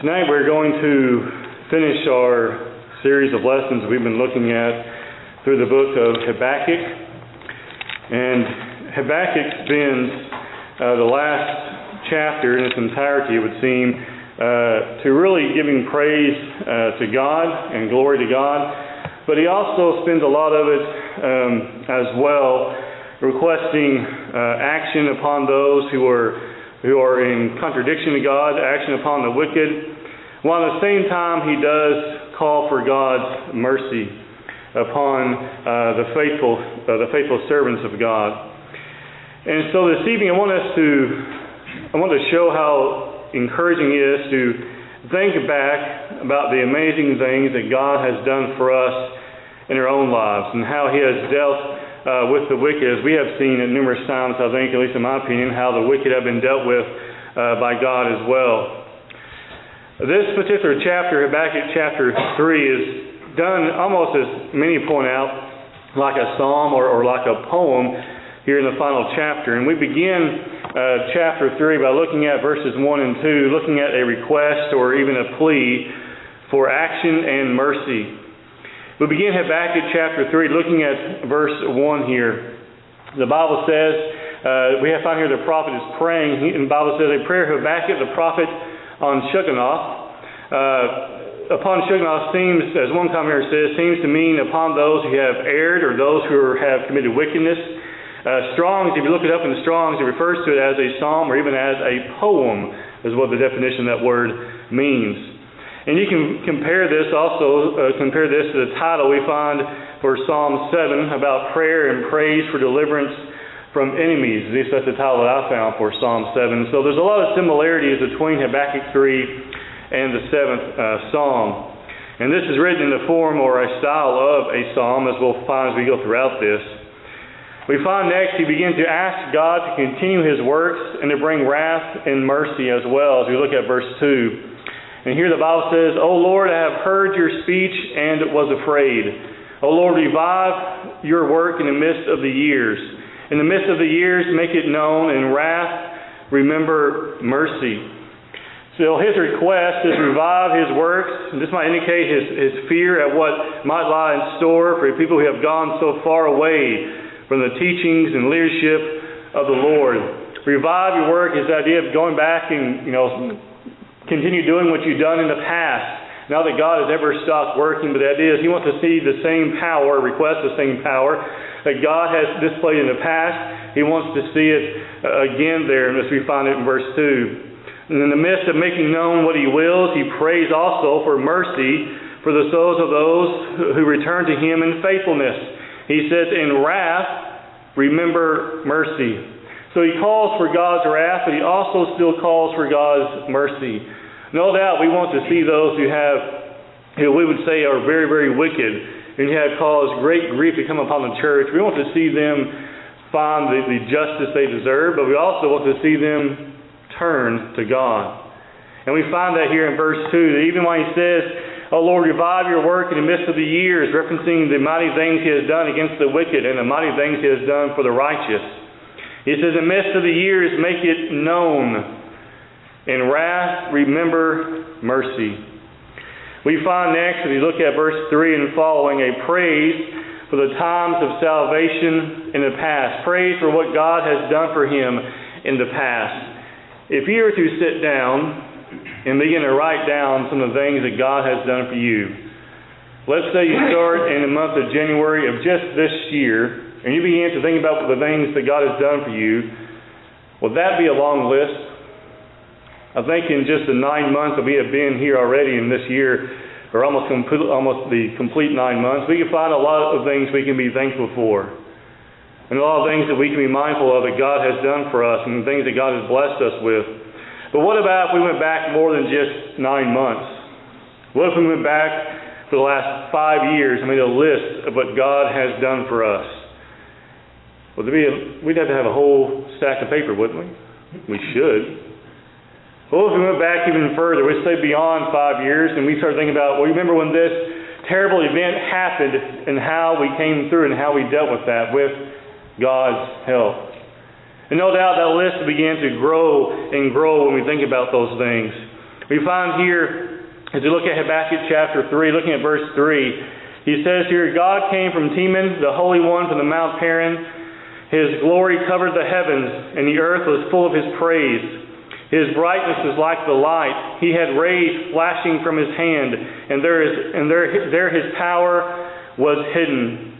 Tonight we're going to finish our series of lessons we've been looking at through the book of Habakkuk. And Habakkuk spends uh, the last chapter in its entirety, it would seem, uh, to really giving praise uh, to God and glory to God. But he also spends a lot of it um, as well requesting uh, action upon those who are who are in contradiction to God, action upon the wicked, while at the same time he does call for God's mercy upon uh, the faithful, uh, the faithful servants of God. And so this evening I want us to, I want to show how encouraging it is to think back about the amazing things that God has done for us in our own lives and how He has dealt uh, with the wicked, as we have seen at numerous times, I think, at least in my opinion, how the wicked have been dealt with uh, by God as well. This particular chapter, Habakkuk chapter 3, is done almost as many point out like a psalm or, or like a poem here in the final chapter. And we begin uh, chapter 3 by looking at verses 1 and 2, looking at a request or even a plea for action and mercy. We begin Habakkuk chapter 3 looking at verse 1 here. The Bible says, uh, we have found here the prophet is praying, and the Bible says, a prayer Habakkuk the prophet on Shigionoth. Uh, upon Shigionoth seems, as one commentator says, seems to mean upon those who have erred or those who have committed wickedness. Uh, Strong's, if you look it up in the Strong's, it refers to it as a psalm or even as a poem, is what the definition of that word means. And you can compare this also, uh, compare this to the title we find for Psalm 7 about prayer and praise for deliverance from enemies. At least that's the title that I found for Psalm 7. So there's a lot of similarities between Habakkuk 3 and the seventh uh, Psalm. And this is written in the form or a style of a psalm, as we'll find as we go throughout this. We find next he begins to ask God to continue his works and to bring wrath and mercy as well, as we look at verse 2. And here the Bible says, O Lord, I have heard your speech and was afraid. O Lord, revive your work in the midst of the years. In the midst of the years, make it known. In wrath, remember mercy. So his request is revive his works. This might indicate his, his fear at what might lie in store for people who have gone so far away from the teachings and leadership of the Lord. Revive your work is the idea of going back and, you know, continue doing what you've done in the past. Now that God has ever stopped working, but idea is He wants to see the same power, request the same power that God has displayed in the past. He wants to see it uh, again there, as we find it in verse 2. And in the midst of making known what He wills, He prays also for mercy for the souls of those who return to Him in faithfulness. He says, In wrath, remember mercy. So He calls for God's wrath, but He also still calls for God's mercy. No doubt we want to see those who have, who we would say are very, very wicked, and have caused great grief to come upon the church. We want to see them find the, the justice they deserve, but we also want to see them turn to God. And we find that here in verse 2, that even when he says, O Lord, revive your work in the midst of the years, referencing the mighty things he has done against the wicked and the mighty things he has done for the righteous. He says, In the midst of the years, make it known in wrath, remember mercy. We find next, if you look at verse 3 and following, a praise for the times of salvation in the past. Praise for what God has done for him in the past. If you were to sit down and begin to write down some of the things that God has done for you, let's say you start in the month of January of just this year, and you begin to think about the things that God has done for you, would that be a long list? I think in just the nine months that we have been here already in this year, or almost complete, almost the complete nine months, we can find a lot of things we can be thankful for. And a lot of things that we can be mindful of that God has done for us and things that God has blessed us with. But what about if we went back more than just nine months? What if we went back for the last five years and made a list of what God has done for us? Well, a, we'd have to have a whole stack of paper, wouldn't we? We should. Well, if we went back even further, we say beyond five years, and we start thinking about, well, you remember when this terrible event happened and how we came through and how we dealt with that with God's help. And no doubt that list began to grow and grow when we think about those things. We find here, as we look at Habakkuk chapter 3, looking at verse 3, he says here, God came from Teman, the Holy One from the Mount Paran. His glory covered the heavens, and the earth was full of his praise. His brightness is like the light. He had rays flashing from his hand, and there, is, and there, there his power was hidden.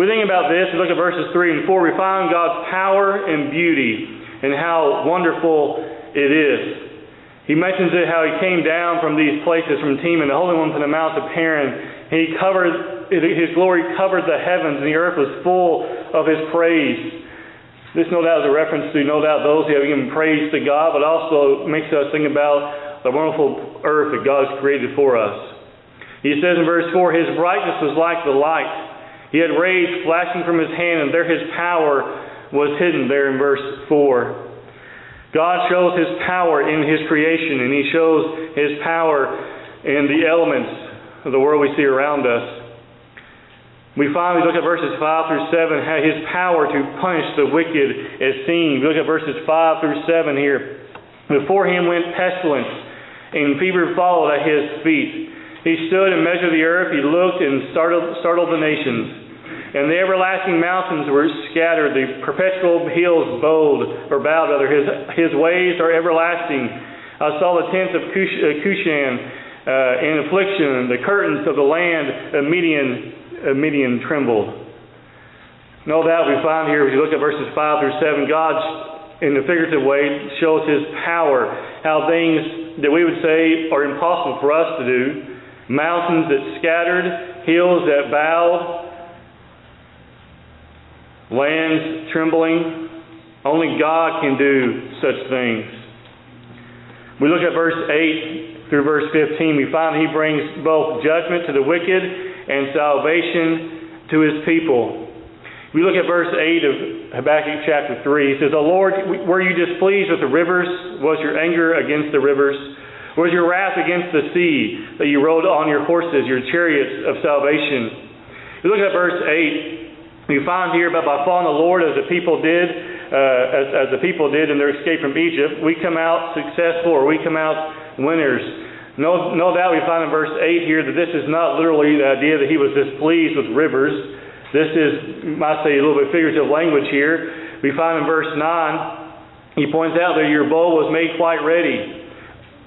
We think about this, we look at verses 3 and 4, we find God's power and beauty and how wonderful it is. He mentions it how he came down from these places from Teman, the Holy One from the Mount of Paran. He covered, his glory covered the heavens, and the earth was full of his praise. This, no doubt, is a reference to, no doubt, those who have given praise to God, but also makes us think about the wonderful earth that God has created for us. He says in verse 4, His brightness was like the light. He had rays flashing from his hand, and there his power was hidden there in verse 4. God shows his power in his creation, and he shows his power in the elements of the world we see around us. We finally look at verses 5 through 7, how his power to punish the wicked is seen. We look at verses 5 through 7 here. Before him went pestilence, and fever followed at his feet. He stood and measured the earth. He looked and startled, startled the nations. And the everlasting mountains were scattered. The perpetual hills bowed, or bowed rather. His, his ways are everlasting. I saw the tents of uh, Cushan uh, in affliction. The curtains of the land of Midian, uh, Uh, Midian trembled. No doubt we find here, if you look at verses 5 through 7, God, in the figurative way, shows His power. How things that we would say are impossible for us to do mountains that scattered, hills that bowed, lands trembling. Only God can do such things. We look at verse 8 through verse 15. We find He brings both judgment to the wicked and salvation to His people. We look at verse 8 of Habakkuk chapter 3. He says, O Lord, were you displeased with the rivers? Was your anger against the rivers? Was your wrath against the sea that you rode on your horses, your chariots of salvation? We look at verse 8. We find here, but by following the Lord as the people did, uh, as, as the people did in their escape from Egypt, we come out successful or we come out winners. No, no doubt we find in verse 8 here that this is not literally the idea that he was displeased with rivers. This is, might say, a little bit figurative language here. We find in verse 9, he points out that your bow was made quite ready.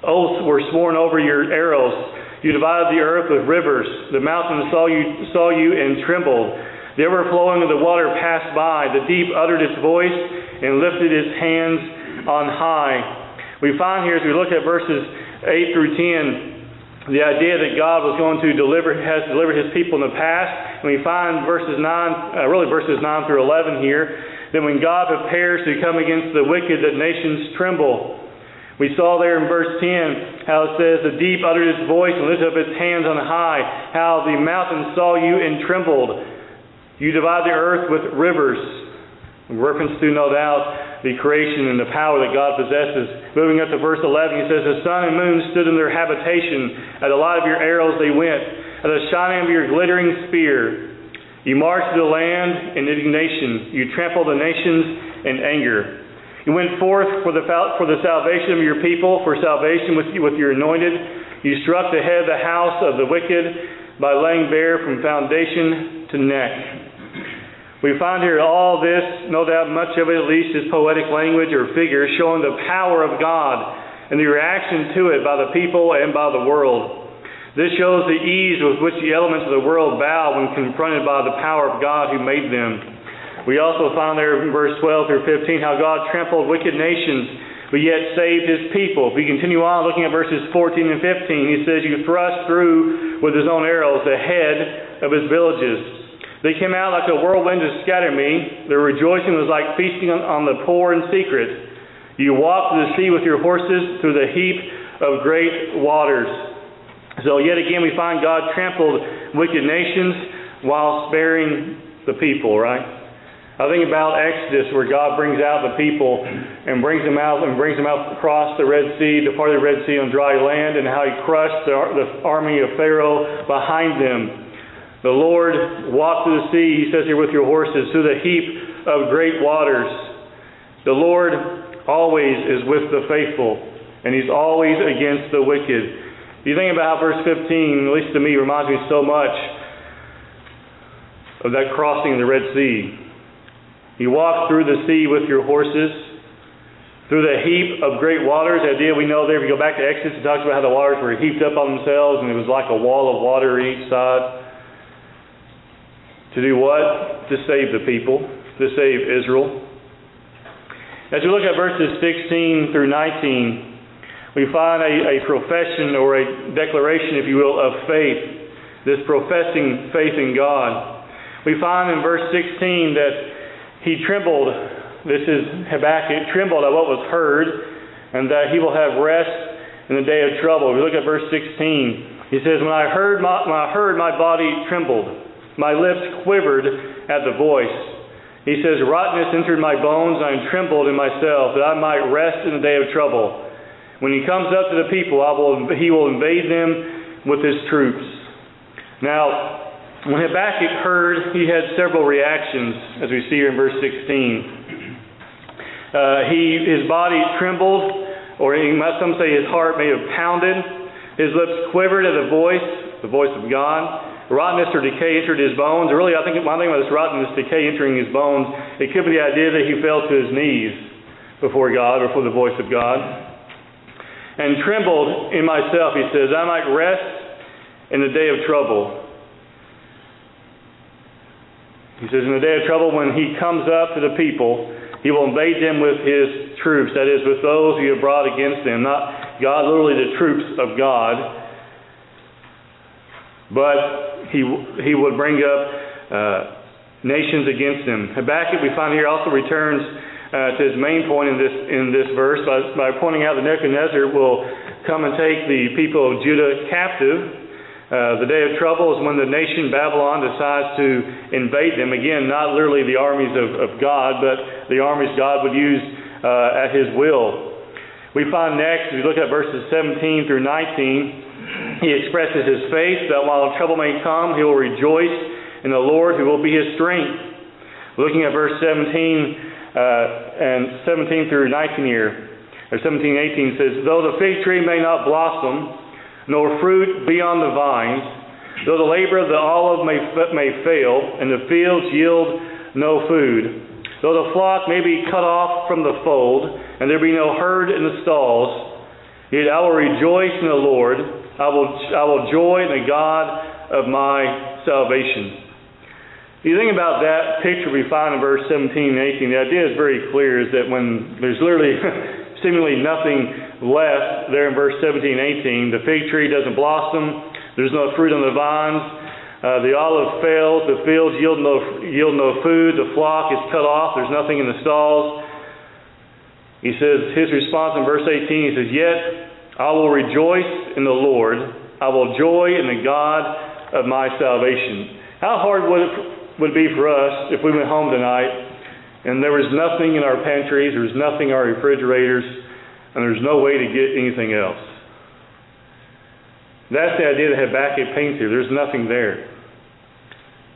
Oaths were sworn over your arrows. You divided the earth with rivers. The mountains saw you, saw you and trembled. The overflowing of the water passed by. The deep uttered its voice and lifted its hands on high. We find here, as we look at verses 8 through 10, the idea that God was going to deliver, has delivered his people in the past. And we find verses 9, uh, really verses 9 through 11 here, that when God prepares to come against the wicked, that nations tremble. We saw there in verse 10 how it says, The deep uttered its voice and lifted up its hands on high, how the mountains saw you and trembled. You divide the earth with rivers. Reference to, no doubt, the creation and the power that God possesses. Moving up to verse 11, he says, The sun and moon stood in their habitation. At the light of your arrows they went. At the shining of your glittering spear. You marched the land in indignation. You trampled the nations in anger. You went forth for the, for the salvation of your people, for salvation with, with your anointed. You struck the head of the house of the wicked by laying bare from foundation to neck. We find here all this, no doubt much of it at least is poetic language or figures showing the power of God and the reaction to it by the people and by the world. This shows the ease with which the elements of the world bow when confronted by the power of God who made them. We also find there in verse 12 through 15 how God trampled wicked nations, but yet saved his people. If we continue on looking at verses 14 and 15, he says, You thrust through with his own arrows the head of his villages. They came out like a whirlwind to scatter me. Their rejoicing was like feasting on, the poor in secret. You walked the sea with your horses through the heap of great waters. So, yet again, we find God trampled wicked nations while sparing the people, right? I think about Exodus where God brings out the people and brings them out and brings them out across the Red Sea, the part of the Red Sea on dry land, and how he crushed the, the army of Pharaoh behind them. The Lord walked through the sea, he says here, with your horses, through the heap of great waters. The Lord always is with the faithful. and he's always against the wicked. You think about how verse 15, at least to me, reminds me so much of that crossing of the Red Sea. You walk through the sea with your horses, through the heap of great waters. The idea we know there, if you go back to Exodus, it talks about how the waters were heaped up on themselves and it was like a wall of water each side. To do what? To save the people, to save Israel. As we look at verses 16 through 19, we find a, a profession or a declaration, if you will, of faith, this professing faith in God. We find in verse 16 that he trembled, this is Habakkuk, trembled at what was heard, and that he will have rest in the day of trouble. If We look at verse 16. He says, When I heard my, when I heard, my body trembled, my lips quivered at the voice. He says, Rottenness entered my bones, I trembled in myself, that I might rest in the day of trouble. When he comes up to the people, will, he will invade them with his troops. Now, when Habakkuk heard, he had several reactions, as we see here in verse 16. Uh, he, his body trembled, or he, some say his heart may have pounded. His lips quivered at the voice, the voice of God rottenness or decay entered his bones. Really, I think one thing about this rottenness, decay entering his bones, it could be the idea that he fell to his knees before God before the voice of God. And trembled in myself, he says, I might rest in the day of trouble. He says, in the day of trouble, when he comes up to the people, he will invade them with his troops, that is, with those he have brought against them. Not God, literally the troops of God, but he, he would bring up uh, nations against him. Habakkuk, we find here, also returns uh, to his main point in this, in this verse by, by pointing out that Nebuchadnezzar will come and take the people of Judah captive. Uh, the day of trouble is when the nation Babylon decides to invade them. Again, not literally the armies of, of God, but the armies God would use uh, at His will. We find next, if you look at verses 17 through 19, he expresses his faith that while trouble may come, he will rejoice in the Lord who will be his strength. Looking at verse 17 uh, and 17 through 19 here, or 17 18 says, Though the fig tree may not blossom, nor fruit be on the vines, though the labor of the olive may, may fail, and the fields yield no food, though the flock may be cut off from the fold, and there be no herd in the stalls, yet I will rejoice in the Lord. I will, I will joy in the God of my salvation. If you think about that picture we find in verse 17 and 18, the idea is very clear is that when there's literally seemingly nothing left there in verse 17 and 18, the fig tree doesn't blossom, there's no fruit on the vines, uh, the olive fails, the fields yield no, yield no food, the flock is cut off, there's nothing in the stalls. He says, his response in verse 18, he says, Yet I will rejoice in the Lord. I will joy in the God of my salvation. How hard would it would be for us if we went home tonight and there was nothing in our pantries, there was nothing in our refrigerators, and there's no way to get anything else. That's the idea that Habakkuk paints here. There's nothing there.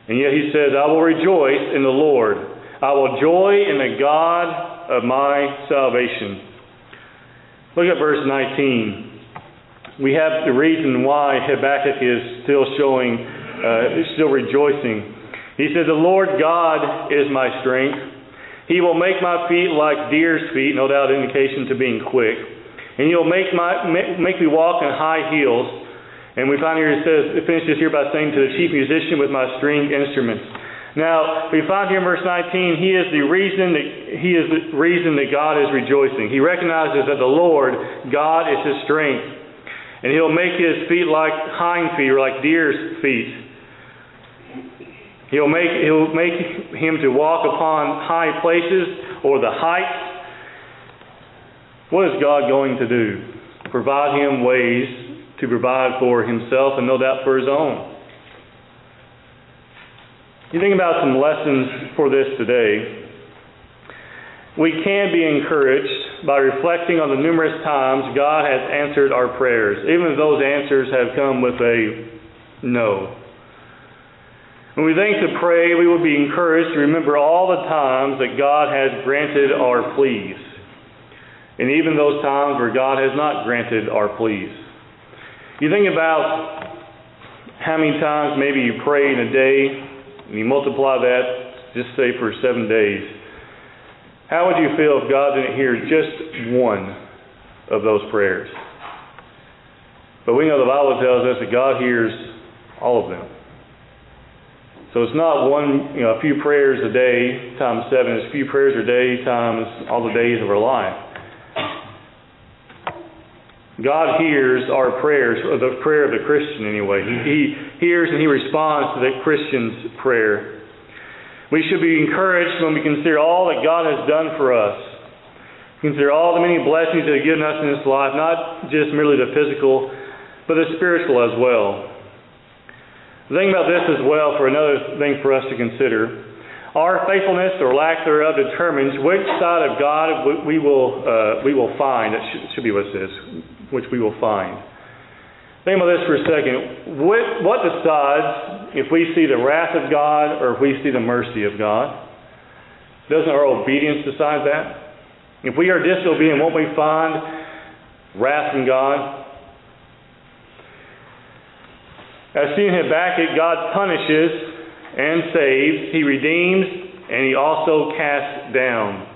And yet he says, I will rejoice in the Lord. I will joy in the God of my salvation. Look at verse 19. We have the reason why Habakkuk is still showing, uh, still rejoicing. He says, The Lord God is my strength. He will make my feet like deer's feet, no doubt indication to being quick. And he'll make, my, make me walk in high heels. And we find here it says, it finishes here by saying, To the chief musician with my string instruments. Now, we find here in verse 19, he is the reason that he is the reason that God is rejoicing. He recognizes that the Lord, God, is his strength. And he'll make his feet like hind feet or like deer's feet. He'll make, he'll make him to walk upon high places or the heights. What is God going to do? Provide him ways to provide for himself and no doubt for his own. You think about some lessons for this today. We can be encouraged by reflecting on the numerous times God has answered our prayers, even if those answers have come with a no. When we think to pray, we will be encouraged to remember all the times that God has granted our pleas. and even those times where God has not granted our pleas. You think about how many times maybe you pray in a day, and you multiply that, just say for seven days. How would you feel if God didn't hear just one of those prayers? But we know the Bible tells us that God hears all of them. So it's not one, you know, a few prayers a day times seven. It's a few prayers a day times all the days of our life. God hears our prayers, the prayer of the Christian anyway. He, he hears and He responds to the Christian's prayer. We should be encouraged when we consider all that God has done for us. Consider all the many blessings that He's given us in this life, not just merely the physical, but the spiritual as well. The thing about this as well, for another thing for us to consider, our faithfulness or lack thereof determines which side of God we will uh, we will find. That should, should be what it says which we will find. Think about this for a second. What, what decides if we see the wrath of God or if we see the mercy of God? Doesn't our obedience decide that? If we are disobedient, won't we find wrath from God? As seen in Habakkuk, God punishes and saves, He redeems, and He also casts down.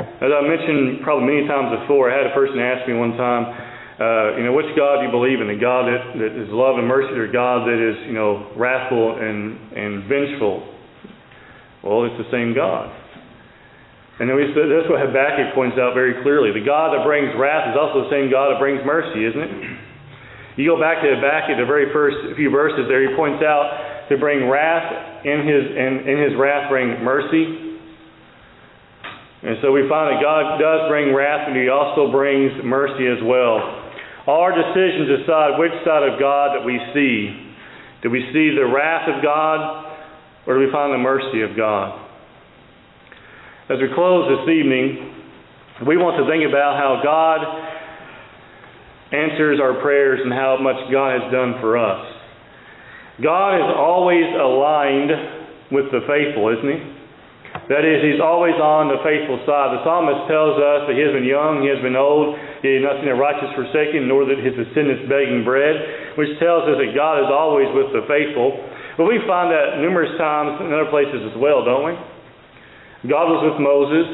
As I mentioned probably many times before, I had a person ask me one time, uh, you know, which God do you believe in? The God that, that is love and mercy or God that is, you know, wrathful and, and vengeful? Well, it's the same God. And then we, that's what Habakkuk points out very clearly. The God that brings wrath is also the same God that brings mercy, isn't it? You go back to Habakkuk, the very first few verses there, he points out to bring wrath in his, in, in his wrath bring mercy. And so we find that God does bring wrath, and He also brings mercy as well. Our decisions decide which side of God that we see. Do we see the wrath of God, or do we find the mercy of God? As we close this evening, we want to think about how God answers our prayers and how much God has done for us. God is always aligned with the faithful, isn't He? That is, he's always on the faithful side. The psalmist tells us that he has been young, he has been old, he has not seen a righteous forsaken, nor that his descendants begging bread, which tells us that God is always with the faithful. But we find that numerous times in other places as well, don't we? God was with Moses,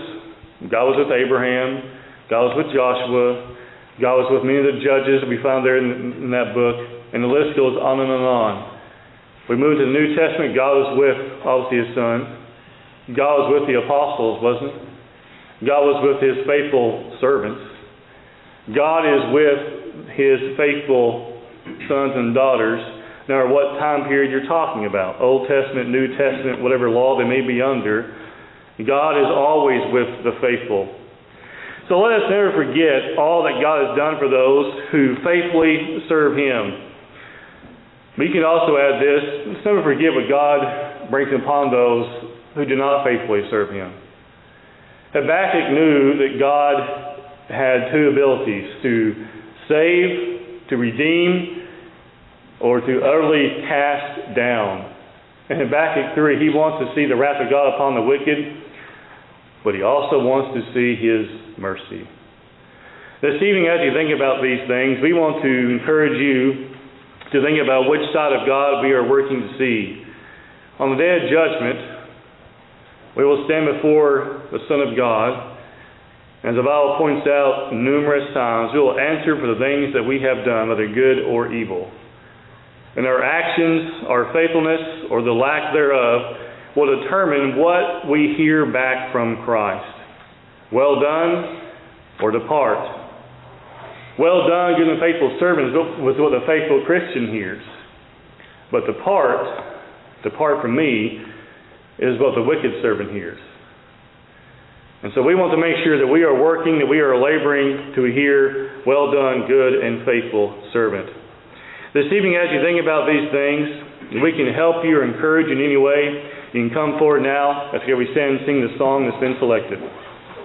God was with Abraham, God was with Joshua, God was with many of the judges we find there in, in that book, and the list goes on and on and on. We move to the New Testament, God was with, obviously, his son. God was with the apostles, wasn't he? God was with his faithful servants. God is with his faithful sons and daughters, no matter what time period you're talking about Old Testament, New Testament, whatever law they may be under. God is always with the faithful. So let us never forget all that God has done for those who faithfully serve Him. We can also add this let's never forget what God brings upon those who do not faithfully serve him. Habakkuk knew that God had two abilities to save, to redeem, or to utterly cast down. And in Habakkuk 3, he wants to see the wrath of God upon the wicked, but he also wants to see his mercy. This evening, as you think about these things, we want to encourage you to think about which side of God we are working to see. On the day of judgment, we will stand before the Son of God. As Bible points out numerous times, we will answer for the things that we have done, whether good or evil. And our actions, our faithfulness, or the lack thereof will determine what we hear back from Christ. Well done, or depart. Well done, good and faithful servant, was what the faithful Christian hears. But depart, depart from me, is what the wicked servant hears. And so we want to make sure that we are working, that we are laboring to hear, well done, good and faithful servant. This evening, as you think about these things, we can help you or encourage you in any way. You can come forward now as we stand and sing the song that's been selected.